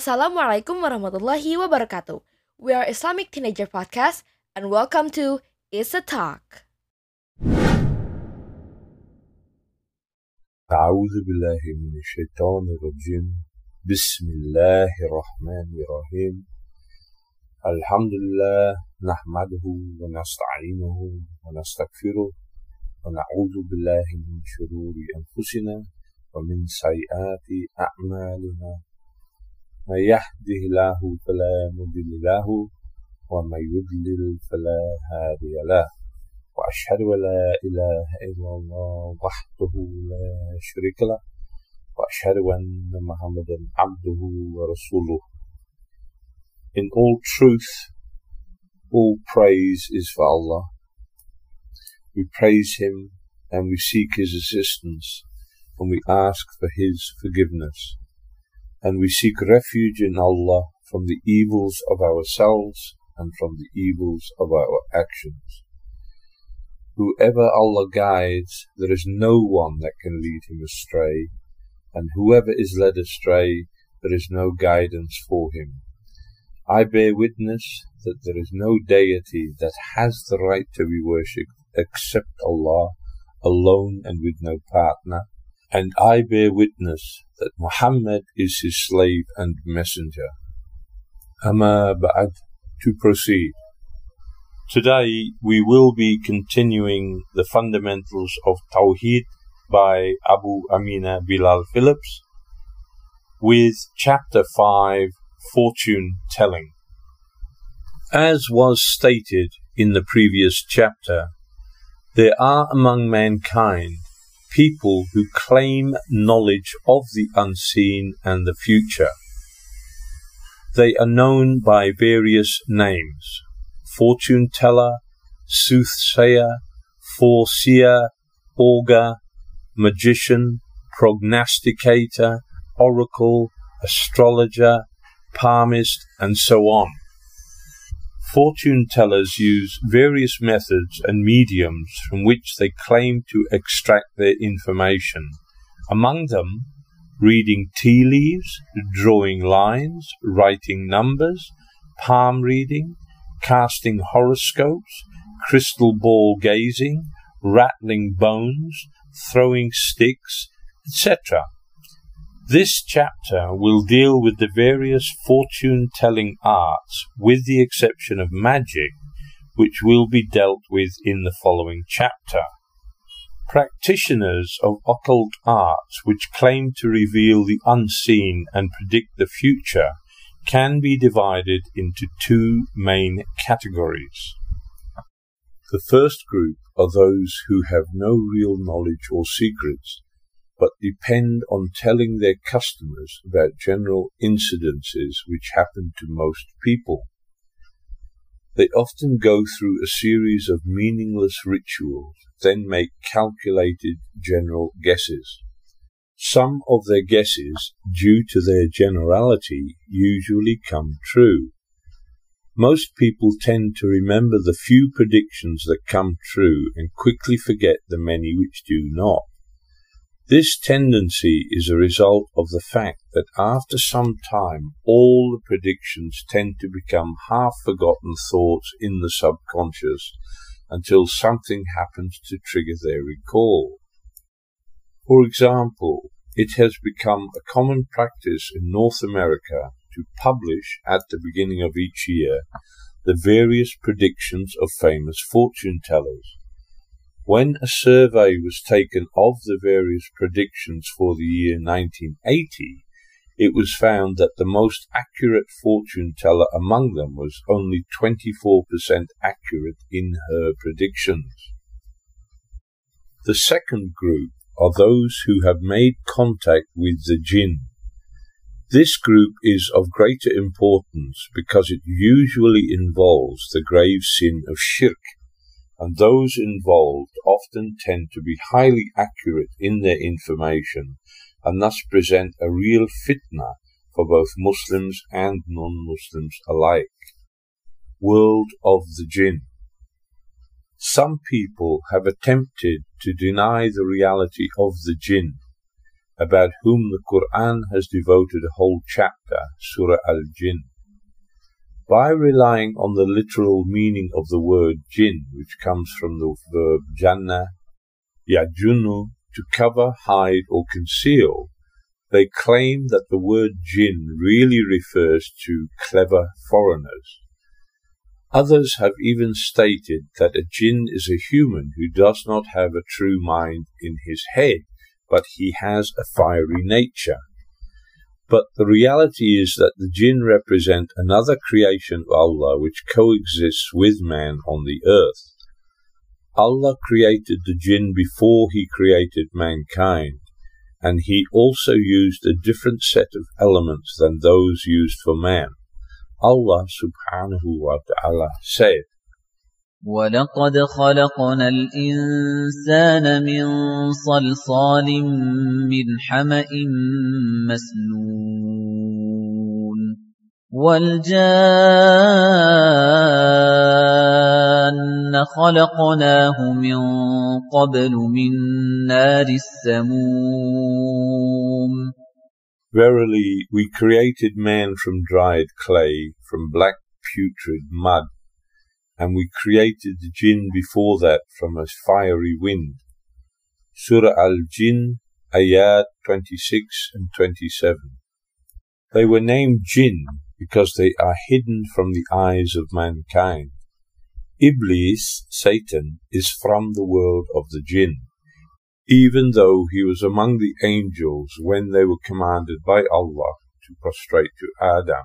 Assalamualaikum warahmatullahi wabarakatuh. We are Islamic Teenager Podcast and welcome to It's a Talk. أعوذ بالله من الشيطان الرجيم بسم الله الرحمن الرحيم الحمد لله نحمده ونستعينه ونستغفره ونعوذ بالله من شرور أنفسنا ومن سيئات أعمالنا من يهده الله فلا مضل له ومن يضلل فلا هادي له وأشهد أن لا إله إلا الله وحده لا شريك له وأشهد أن محمدا عبده ورسوله In all truth, all praise is for Allah. We praise Him and we seek His assistance and we ask for His forgiveness. And we seek refuge in Allah from the evils of ourselves and from the evils of our actions. Whoever Allah guides, there is no one that can lead him astray, and whoever is led astray, there is no guidance for him. I bear witness that there is no deity that has the right to be worshipped except Allah, alone and with no partner, and I bear witness that Muhammad is his slave and messenger. Amma ba'ad, to proceed. Today we will be continuing the fundamentals of Tawheed by Abu Amina Bilal Philips with chapter 5 Fortune Telling. As was stated in the previous chapter, there are among mankind people who claim knowledge of the unseen and the future. They are known by various names fortune teller, soothsayer, foreseer, augur, magician, prognosticator, oracle, astrologer, palmist, and so on. Fortune tellers use various methods and mediums from which they claim to extract their information. Among them, reading tea leaves, drawing lines, writing numbers, palm reading, casting horoscopes, crystal ball gazing, rattling bones, throwing sticks, etc. This chapter will deal with the various fortune telling arts, with the exception of magic, which will be dealt with in the following chapter. Practitioners of occult arts which claim to reveal the unseen and predict the future can be divided into two main categories. The first group are those who have no real knowledge or secrets, but depend on telling their customers about general incidences which happen to most people. They often go through a series of meaningless rituals, then make calculated general guesses. Some of their guesses, due to their generality, usually come true. Most people tend to remember the few predictions that come true and quickly forget the many which do not. This tendency is a result of the fact that after some time all the predictions tend to become half forgotten thoughts in the subconscious until something happens to trigger their recall. For example, it has become a common practice in North America to publish at the beginning of each year the various predictions of famous fortune tellers. When a survey was taken of the various predictions for the year 1980, it was found that the most accurate fortune teller among them was only 24% accurate in her predictions. The second group are those who have made contact with the jinn. This group is of greater importance because it usually involves the grave sin of shirk, and those involved often tend to be highly accurate in their information and thus present a real fitna for both Muslims and non-Muslims alike. World of the Jinn Some people have attempted to deny the reality of the jinn about whom the Quran has devoted a whole chapter, Surah Al-Jinn. By relying on the literal meaning of the word jinn, which comes from the verb janna, yajunu, to cover, hide, or conceal, they claim that the word jinn really refers to clever foreigners. Others have even stated that a jinn is a human who does not have a true mind in his head, but he has a fiery nature. But the reality is that the jinn represent another creation of Allah which coexists with man on the earth. Allah created the jinn before he created mankind, and he also used a different set of elements than those used for man. Allah subhanahu wa ta'ala said, وَلَقَدْ خَلَقْنَا الْإِنسَانَ مِنْ صَلْصَالٍ مِنْ حَمَإٍ مَسْنُونٍ وَالْجَانَّ خَلَقْنَاهُ مِنْ قَبْلُ مِنْ نَارِ السَّمُومِ Verily, we created man from dried clay, from black putrid mud, and we created the jinn before that from a fiery wind. Surah Al-Jinn, ayat 26 and 27. They were named jinn because they are hidden from the eyes of mankind. Iblis, Satan, is from the world of the jinn even though he was among the angels when they were commanded by Allah to prostrate to Adam.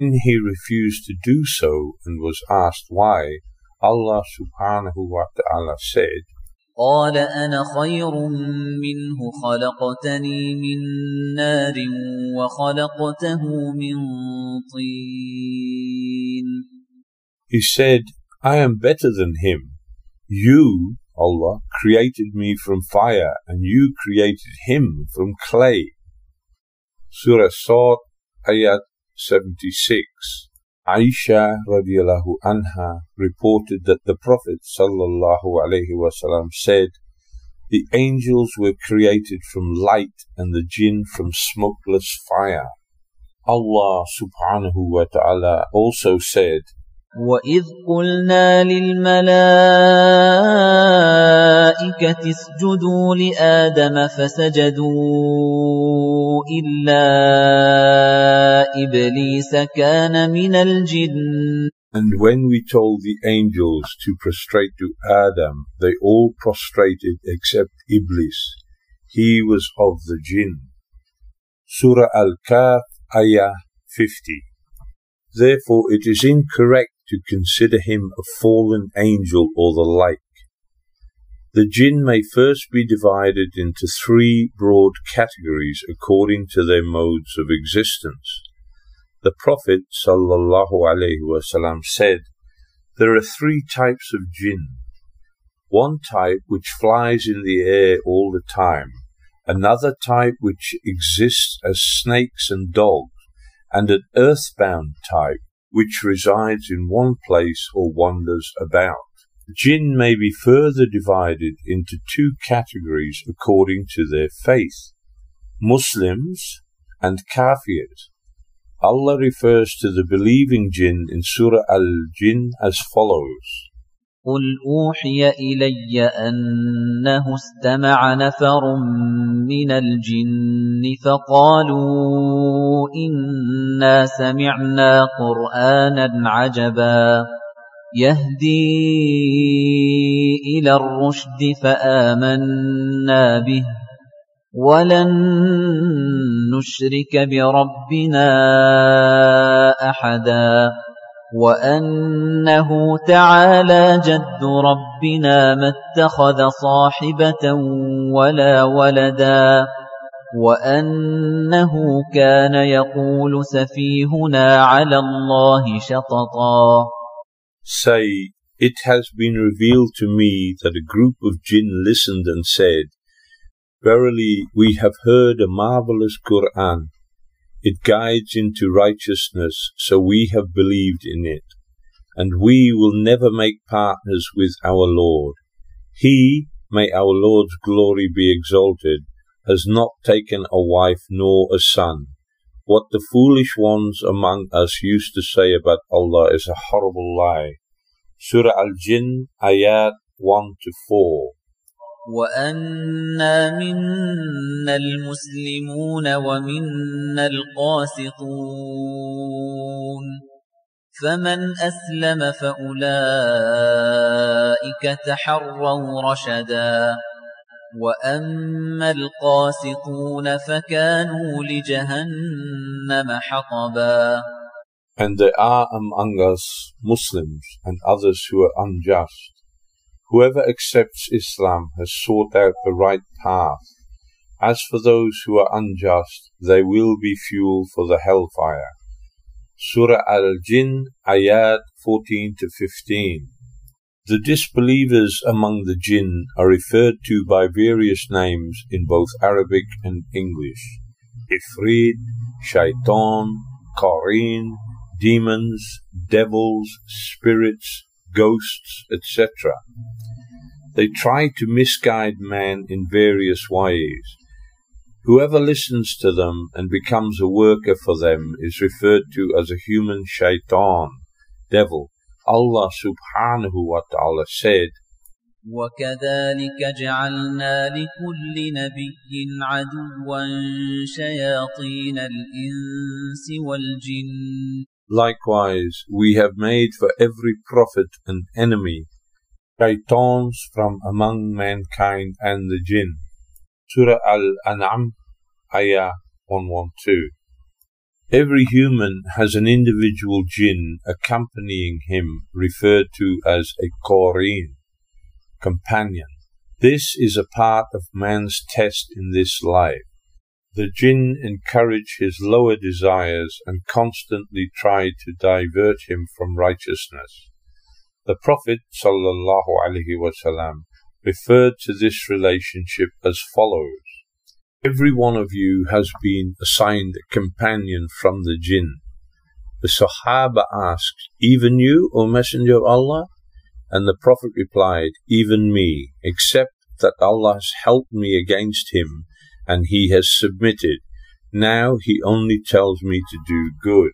When he refused to do so and was asked why, Allah subhanahu wa ta'ala said, قال أنا خير منه خلقتني من نار وخلقته من طين He said, I am better than him. You Allah created me from fire and you created him from clay. Surah Sad, Ayat 76. Aisha radiallahu anha reported that the Prophet sallallahu alaihi wasallam said, The angels were created from light and the jinn from smokeless fire. Allah subhanahu wa ta'ala also said, وَإِذْ قُلْنَا لِلْمَلَائِكَةِ اسْجُدُوا لِآدَمَ فَسَجَدُوا إِلَّا إِبْلِيسَ كَانَ مِنَ الْجِنِّ And when we told the angels to prostrate to Adam, they all prostrated except Iblis. He was of the jinn. Surah Al-Kahf, Ayah 50. Therefore, it is incorrect to consider him a fallen angel or the like. The jinn may first be divided into three broad categories according to their modes of existence. The Prophet ﷺ said, There are three types of jinn. One type which flies in the air all the time, another type which exists as snakes and dogs, and an earthbound type which resides in one place or wanders about. Jinn may be further divided into two categories according to their faith Muslims and Kafirs. Allah refers to the believing jinn in Surah Al Jinn as follows قل أوحي إلي أنه استمع نفر من الجن فقالوا إنا سمعنا قرآنا عجبا يهدي إلى الرشد فآمنا به ولن نشرك بربنا أحدا وأنه تعالى جد ربنا ما اتخذ صاحبة ولا ولدا وأنه كان يقول سفيهنا على الله شططا Say, it has been revealed to me that a group of jinn listened and said, Verily, we have heard a marvelous Quran It guides into righteousness, so we have believed in it, and we will never make partners with our Lord. He, may our Lord's glory be exalted, has not taken a wife nor a son. What the foolish ones among us used to say about Allah is a horrible lie. Surah Al-Jinn, ayat 1 to 4. وَأَنَّا مِنَّا الْمُسْلِمُونَ وَمِنَّا الْقَاسِطُونَ فَمَنْ أَسْلَمَ فَأُولَئِكَ تَحَرَّوْا رَشَدًا وَأَمَّا الْقَاسِطُونَ فَكَانُوا لِجَهَنَّمَ حَطَبًا And there are among us Muslims and others who are unjust. Whoever accepts Islam has sought out the right path. As for those who are unjust, they will be fuel for the hellfire. Surah Al-Jinn, ayat 14 to 15. The disbelievers among the jinn are referred to by various names in both Arabic and English. Ifrit, Shaitan, Qareen, demons, devils, spirits, ghosts, etc. They try to misguide man in various ways. Whoever listens to them and becomes a worker for them is referred to as a human shaitan, devil. Allah subhanahu wa ta'ala said, وكذلك جعلنا لكل نبي عدوا شياطين الإنس والجن Likewise, we have made for every prophet an enemy, shaitans from among mankind and the jinn. Surah Al-An'am, Ayah 112. Every human has an individual jinn accompanying him, referred to as a Qareen, companion. This is a part of man's test in this life. The jinn encourage his lower desires and constantly try to divert him from righteousness. The Prophet ﷺ referred to this relationship as follows. Every one of you has been assigned a companion from the jinn. The Sahaba asked, Even you, O Messenger of Allah? And the Prophet replied, Even me, except that Allah has helped me against him and he has submitted. Now he only tells me to do good.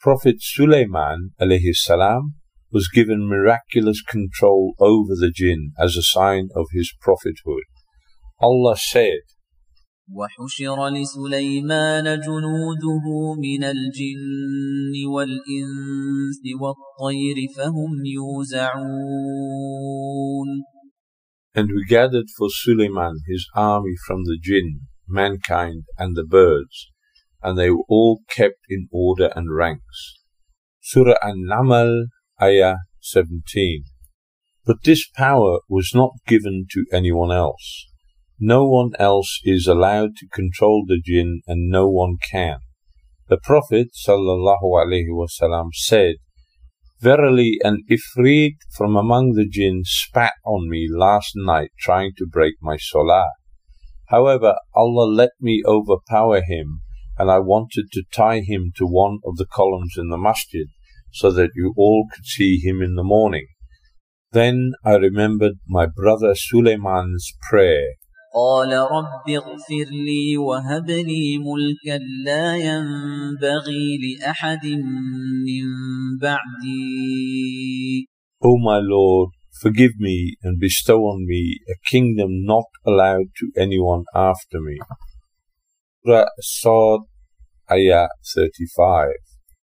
Prophet Sulaiman salam was given miraculous control over the jinn as a sign of his prophethood. Allah said, وحشر لسليمان جنوده من الجن والإنس والطير فهم يوزعون And we gathered for Suleiman his army from the jinn, mankind, and the birds, and they were all kept in order and ranks. Surah An-Namal, Ayah 17. But this power was not given to anyone else. No one else is allowed to control the jinn and no one can. The Prophet ﷺ said, Verily, an ifrit from among the jinn spat on me last night trying to break my salah. However, Allah let me overpower him, and I wanted to tie him to one of the columns in the masjid, so that you all could see him in the morning. Then I remembered my brother Suleiman's prayer. قال رب اغفر لي وهب لي ملكا لا ينبغي لأحد من بعدي O my Lord, forgive me and bestow on me a kingdom not allowed to anyone after me. Surah Sad, Ayah 35.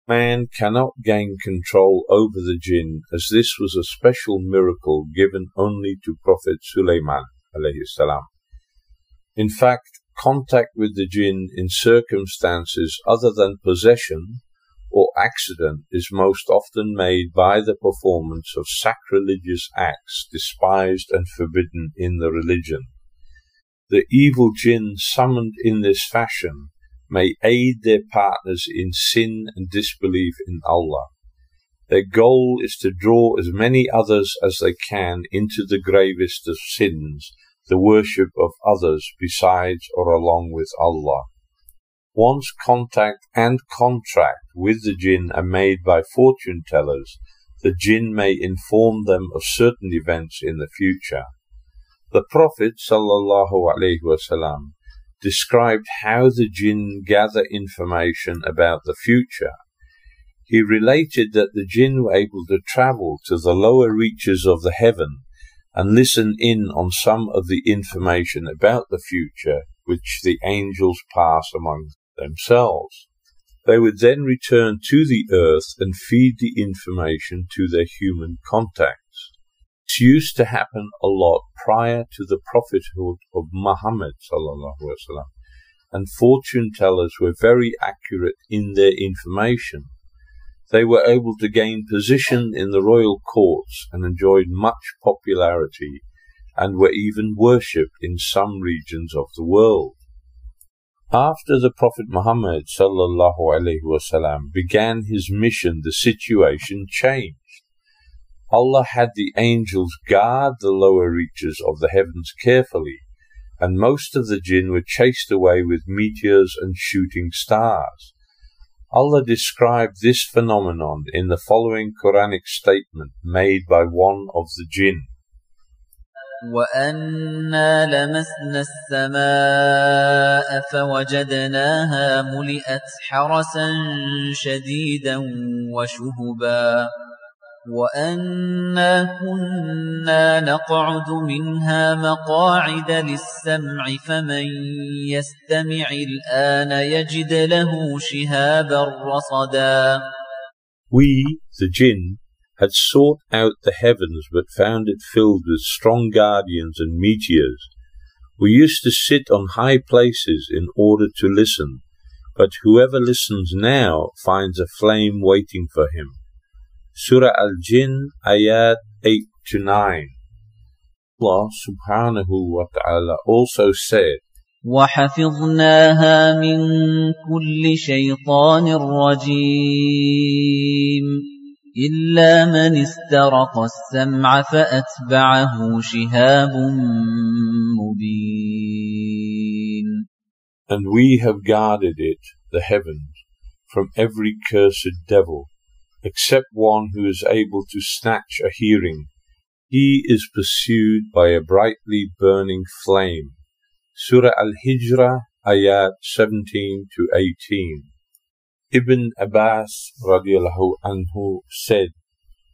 Man cannot gain control over the jinn as this was a special miracle given only to Prophet Sulaiman alayhi salam. In fact, contact with the jinn in circumstances other than possession or accident is most often made by the performance of sacrilegious acts despised and forbidden in the religion. The evil jinn summoned in this fashion may aid their partners in sin and disbelief in Allah. Their goal is to draw as many others as they can into the gravest of sins the worship of others besides or along with Allah. Once contact and contract with the jinn are made by fortune tellers, the jinn may inform them of certain events in the future. The Prophet ﷺ described how the jinn gather information about the future. He related that the jinn were able to travel to the lower reaches of the heaven and listen in on some of the information about the future which the angels pass among themselves. They would then return to the earth and feed the information to their human contacts. This used to happen a lot prior to the prophethood of Muhammad and fortune tellers were very accurate in their information. They were able to gain position in the royal courts and enjoyed much popularity and were even worshipped in some regions of the world. After the Prophet Muhammad wasallam began his mission, the situation changed. Allah had the angels guard the lower reaches of the heavens carefully, and most of the jinn were chased away with meteors and shooting stars. Allah described this phenomenon in the following Quranic statement made by one of the jinn. وَأَنَّا لَمَسْنَا السَّمَاءَ فَوَجَدْنَاهَا مُلِئَتْ حَرَسًا شَدِيدًا وَشُهُبًا وَأَنَّا كُنَّا نَقْعُدُ مِنْهَا مَقَاعِدَ لِلسَّمْعِ فَمَن يَسْتَمِعِ الْآنَ يَجِدْ لَهُ شِهَابًا رَّصَدًا We, the jinn, had sought out the heavens but found it filled with strong guardians and meteors. We used to sit on high places in order to listen, but whoever listens now finds a flame waiting for him. Surah Al-Jinn, Ayat 8 to 9. Allah subhanahu wa ta'ala also said, وَحَفِظْنَاهَا مِن كُلِّ شَيْطَانٍ رَّجِيمٍ إِلَّا مَنِ اسْتَرَقَ السَّمْعَ فَأَتْبَعَهُ شِهَابٌ مُّبِينٌ And we have guarded it, the heavens, from every cursed devil, except one who is able to snatch a hearing. He is pursued by a brightly burning flame. Surah Al-Hijr, ayat 17 to 18. Ibn Abbas radiallahu anhu said,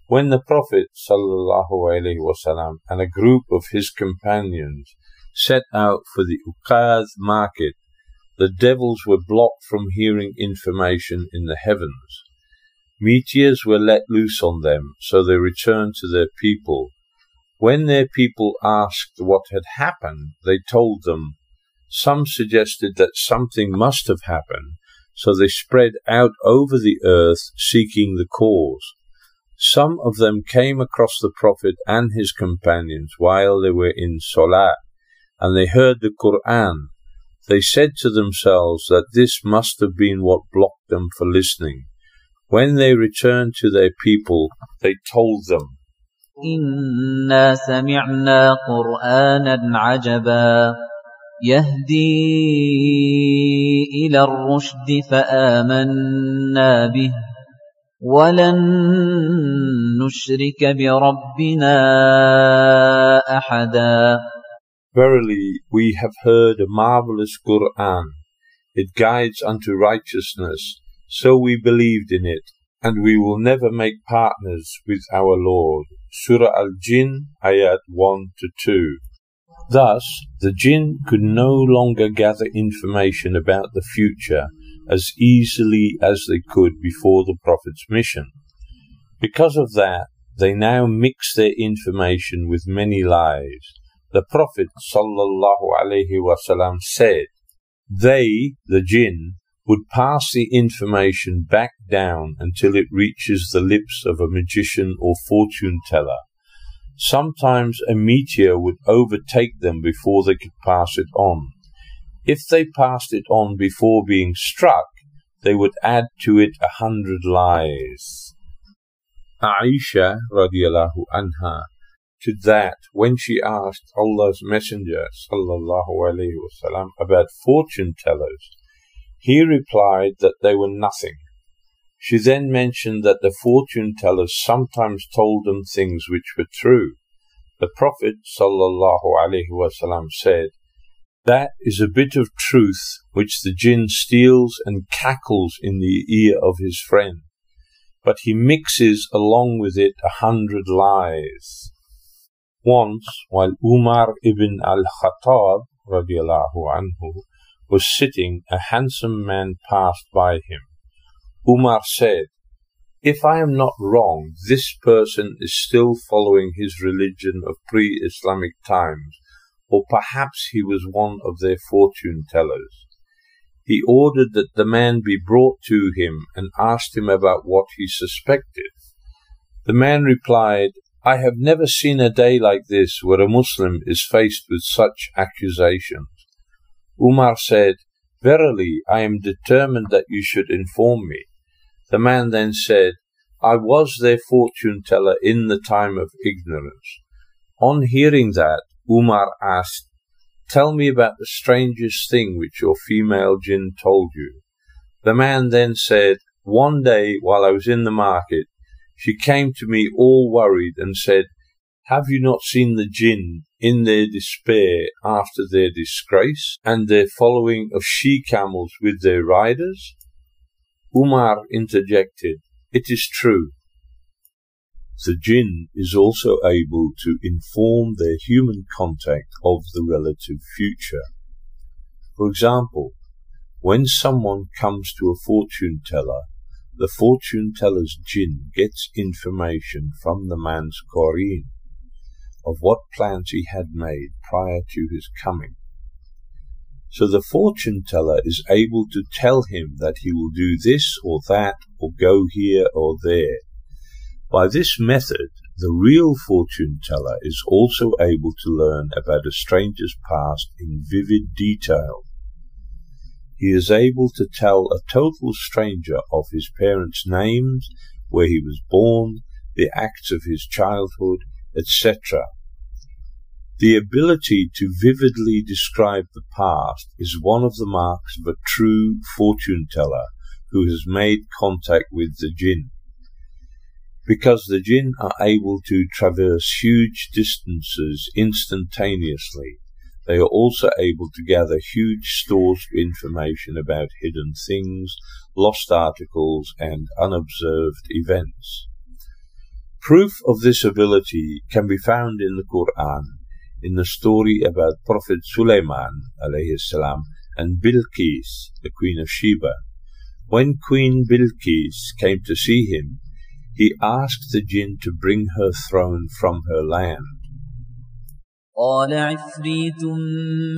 When the Prophet wasallam and a group of his companions set out for the Uqaz market, the devils were blocked from hearing information in the heavens. Meteors were let loose on them, so they returned to their people. When their people asked what had happened, they told them. Some suggested that something must have happened, so they spread out over the earth seeking the cause. Some of them came across the Prophet and his companions while they were in Salah, and they heard the Quran. They said to themselves that this must have been what blocked them for listening. When they returned to their people, they told them, إِنَّا سَمِعْنَا قُرْآنًا عَجَبًا يَهْدِي إِلَى الرُّشْدِ فَآمَنَّا بِهِ وَلَن نُّشْرِكَ بِرَبِّنَا أَحَدًا Verily, we have heard a marvelous Quran. It guides unto righteousness, so we believed in it, and we will never make partners with our Lord. Surah Al-Jinn, ayat 1 to 2. Thus, the jinn could no longer gather information about the future as easily as they could before the Prophet's mission. Because of that, they now mix their information with many lies. The Prophet ﷺ said, They, the jinn, would pass the information back down until it reaches the lips of a magician or fortune teller. Sometimes a meteor would overtake them before they could pass it on. If they passed it on before being struck, they would add to it a hundred lies. Aisha radiallahu anha to that when she asked Allah's Messenger sallallahu alaihi wasallam about fortune tellers, he replied that they were nothing. She then mentioned that the fortune tellers sometimes told them things which were true. The Prophet ﷺ said, That is a bit of truth which the jinn steals and cackles in the ear of his friend, but he mixes along with it a hundred lies. Once, while Umar ibn al-Khattab anhu, was sitting, a handsome man passed by him. Umar said, if I am not wrong, this person is still following his religion of pre Islamic times, or perhaps he was one of their fortune tellers. He ordered that the man be brought to him and asked him about what he suspected. The man replied, I have never seen a day like this where a Muslim is faced with such accusations. Umar said, Verily, I am determined that you should inform me. The man then said, I was their fortune teller in the time of ignorance. On hearing that, Umar asked, Tell me about the strangest thing which your female jinn told you. The man then said, One day while I was in the market, she came to me all worried and said, Have you not seen the jinn in their despair after their disgrace and their following of she camels with their riders? Umar interjected, It is true. The jinn is also able to inform their human contact of the relative future. For example, when someone comes to a fortune teller, the fortune teller's jinn gets information from the man's Qareen of what plans he had made prior to his coming. So the fortune teller is able to tell him that he will do this or that or go here or there. By this method, the real fortune teller is also able to learn about a stranger's past in vivid detail. He is able to tell a total stranger of his parents' names, where he was born, the acts of his childhood, etc. The ability to vividly describe the past is one of the marks of a true fortune teller who has made contact with the jinn. Because the jinn are able to traverse huge distances instantaneously, they are also able to gather huge stores of information about hidden things, lost articles, and unobserved events. Proof of this ability can be found in the Quran in the story about Prophet Sulaiman and Bilqis, the Queen of Sheba. When Queen Bilqis came to see him, he asked the jinn to bring her throne from her land. قال عفريت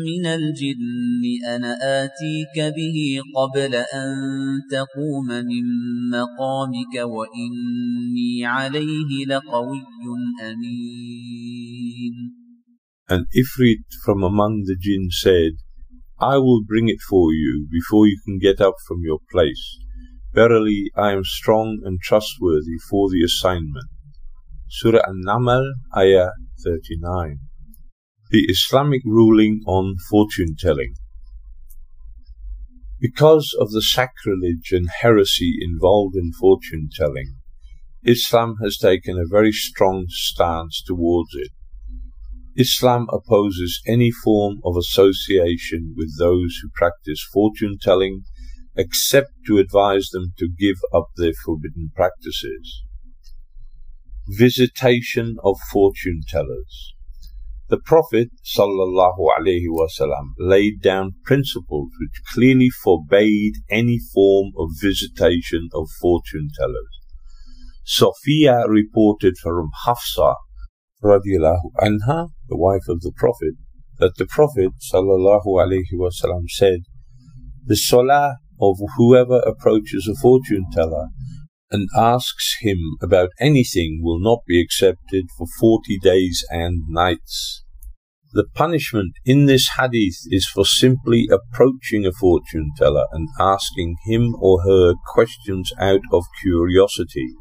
من الجن أنا آتيك به قبل أن تقوم من مقامك وإني عليه لقوي أمين And Ifrit from among the jinn said, I will bring it for you before you can get up from your place. Verily, I am strong and trustworthy for the assignment. Surah An-Naml, Ayah 39. The Islamic ruling on fortune telling. Because of the sacrilege and heresy involved in fortune telling, Islam has taken a very strong stance towards it. Islam opposes any form of association with those who practice fortune telling, except to advise them to give up their forbidden practices. Visitation of fortune tellers. The Prophet wasallam laid down principles which clearly forbade any form of visitation of fortune tellers. Safiyyah reported from Hafsa radiallahu anha, the wife of the Prophet, that the Prophet wasallam said, "The salah of whoever approaches a fortune teller and asks him about anything will not be accepted for forty days and nights." The punishment in this hadith is for simply approaching a fortune teller and asking him or her questions out of curiosity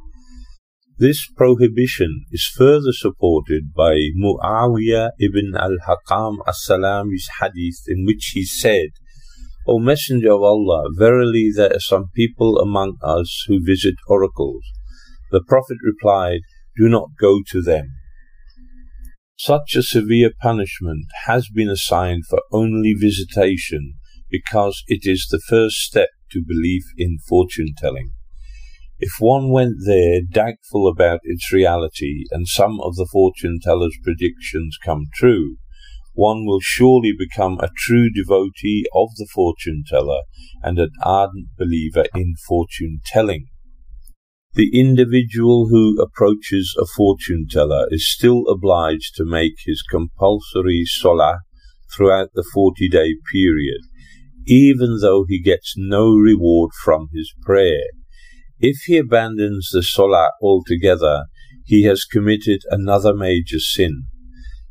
this prohibition is further supported by Muawiyah ibn al-Hakam as-Salami's hadith in which he said, O Messenger of Allah, verily there are some people among us who visit oracles. The Prophet replied, Do not go to them. Such a severe punishment has been assigned for only visitation because it is the first step to belief in fortune telling. If one went there doubtful about its reality and some of the fortune teller's predictions come true, one will surely become a true devotee of the fortune teller and an ardent believer in fortune telling. The individual who approaches a fortune teller is still obliged to make his compulsory salah throughout the 40 day period, even though he gets no reward from his prayer. If he abandons the salah altogether, he has committed another major sin.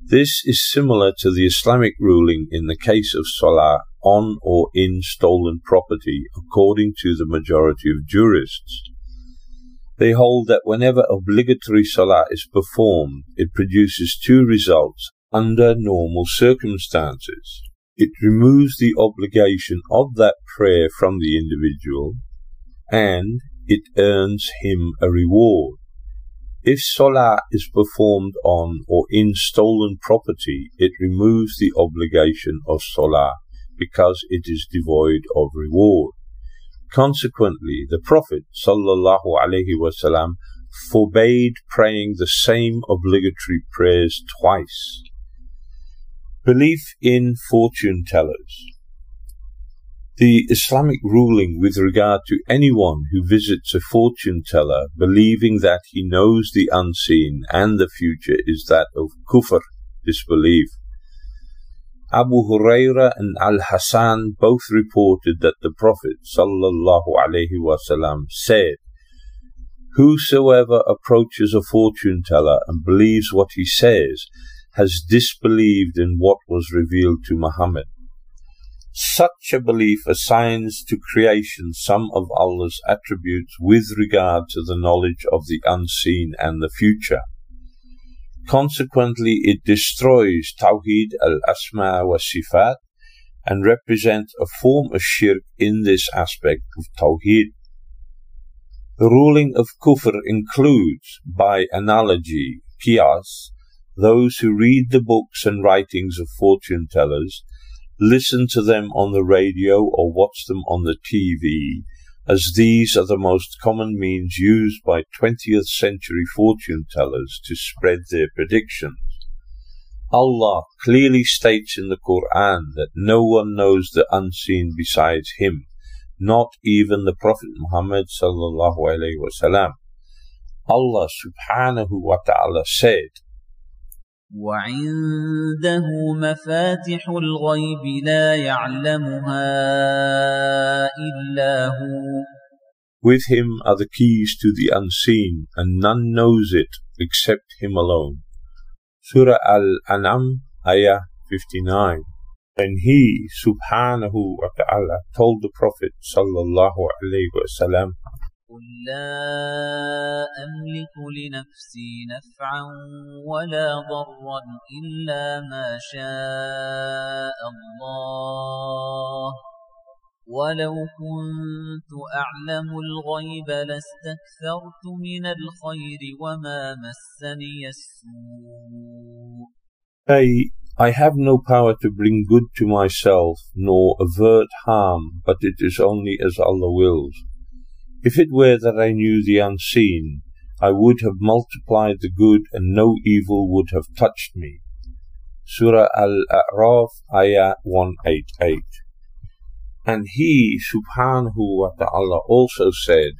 This is similar to the Islamic ruling in the case of salah on or in stolen property, according to the majority of jurists. They hold that whenever obligatory salah is performed, it produces two results under normal circumstances. It removes the obligation of that prayer from the individual, and it earns him a reward. If salah is performed on or in stolen property, it removes the obligation of salah because it is devoid of reward. Consequently, the Prophet wasallam forbade praying the same obligatory prayers twice. Belief in fortune tellers. The Islamic ruling with regard to anyone who visits a fortune teller believing that he knows the unseen and the future is that of kufr, disbelief. Abu Huraira and Al Hasan both reported that the Prophet wasallam said, Whosoever approaches a fortune teller and believes what he says has disbelieved in what was revealed to Muhammad. Such a belief assigns to creation some of Allah's attributes with regard to the knowledge of the unseen and the future. Consequently, it destroys Tawheed al-Asma wa Sifat and represents a form of shirk in this aspect of Tawheed. The ruling of kufr includes, by analogy, qiyas, those who read the books and writings of fortune tellers listen to them on the radio or watch them on the TV, as these are the most common means used by 20th century fortune tellers to spread their predictions. Allah clearly states in the Quran that no one knows the unseen besides Him, not even the Prophet Muhammad sallallahu alaihi wasallam. Allah subhanahu wa ta'ala said, وعنده مفاتح الغيب لا يعلمها إلا هو With him are the keys to the unseen, and none knows it except him alone. Surah Al-An'am, Ayah 59. And he, subhanahu wa ta'ala, told the Prophet sallallahu alayhi wa sallam, قل لا أملك لنفسي نفعا ولا ضرا إلا ما شاء الله ولو كنت أعلم الغيب لاستكثرت من الخير وما مسني السوء Say, I have no power to bring good to myself, nor avert harm, but it is only as Allah wills. If it were that I knew the unseen, I would have multiplied the good and no evil would have touched me. Surah Al-A'raf, Ayah 188. And he, subhanahu wa ta'ala, also said,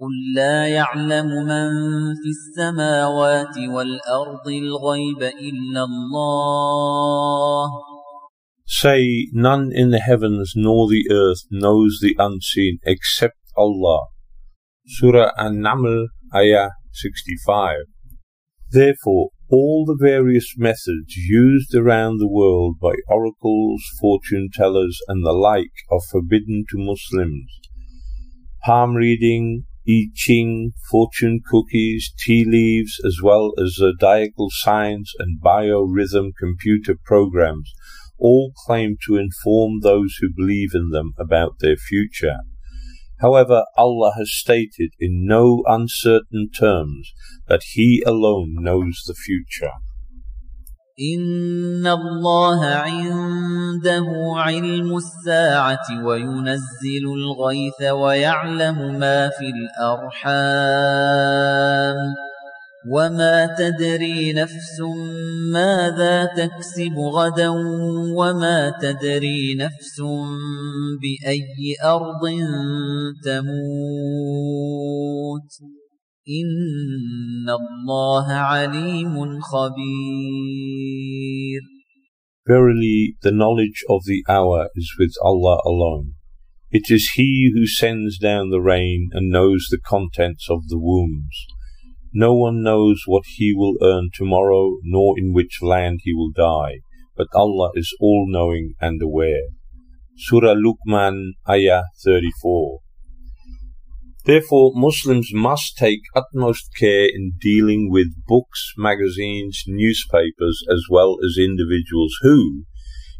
قل لا يعلم من في السماوات والأرض الغيب إلا الله Say, none in the heavens nor the earth knows the unseen except Allah. Surah An-Naml, Ayah 65. Therefore, all the various methods used around the world by oracles, fortune tellers, and the like are forbidden to Muslims. Palm reading, I Ching, fortune cookies, tea leaves, as well as zodiacal signs and biorhythm computer programs all claim to inform those who believe in them about their future. However, Allah has stated in no uncertain terms that He alone knows the future. إِنَّ اللَّهَ عِندَهُ عِلْمُ السَّاعَةِ وَيُنَزِّلُ الْغَيْثَ وَيَعْلَمُ مَا فِي الْأَرْحَامِ وَمَا تَدْرِي نَفْسٌ مَاذَا تَكْسِبُ غَدًا وَمَا تَدْرِي نَفْسٌ بِأَيِّ أَرْضٍ تَمُوتُ إِنَّ اللَّهَ عَلِيمٌ خَبِيرٌ Verily, the knowledge of the hour is with Allah alone. It is He who sends down the rain and knows the contents of the wombs. No one knows what he will earn tomorrow, nor in which land he will die, but Allah is all knowing and aware. Surah Luqman, Ayah 34. Therefore, Muslims must take utmost care in dealing with books, magazines, newspapers, as well as individuals who,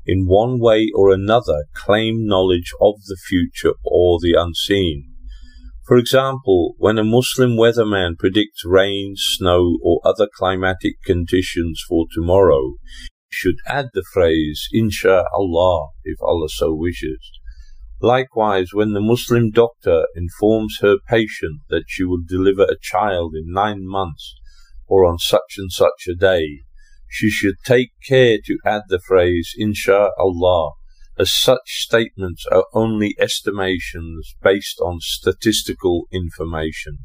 in one way or another, claim knowledge of the future or the unseen. For example, when a Muslim weatherman predicts rain, snow, or other climatic conditions for tomorrow, he should add the phrase, Insha'Allah, if Allah so wishes. Likewise, when the Muslim doctor informs her patient that she will deliver a child in nine months or on such and such a day, she should take care to add the phrase, Insha'Allah, as such statements are only estimations based on statistical information.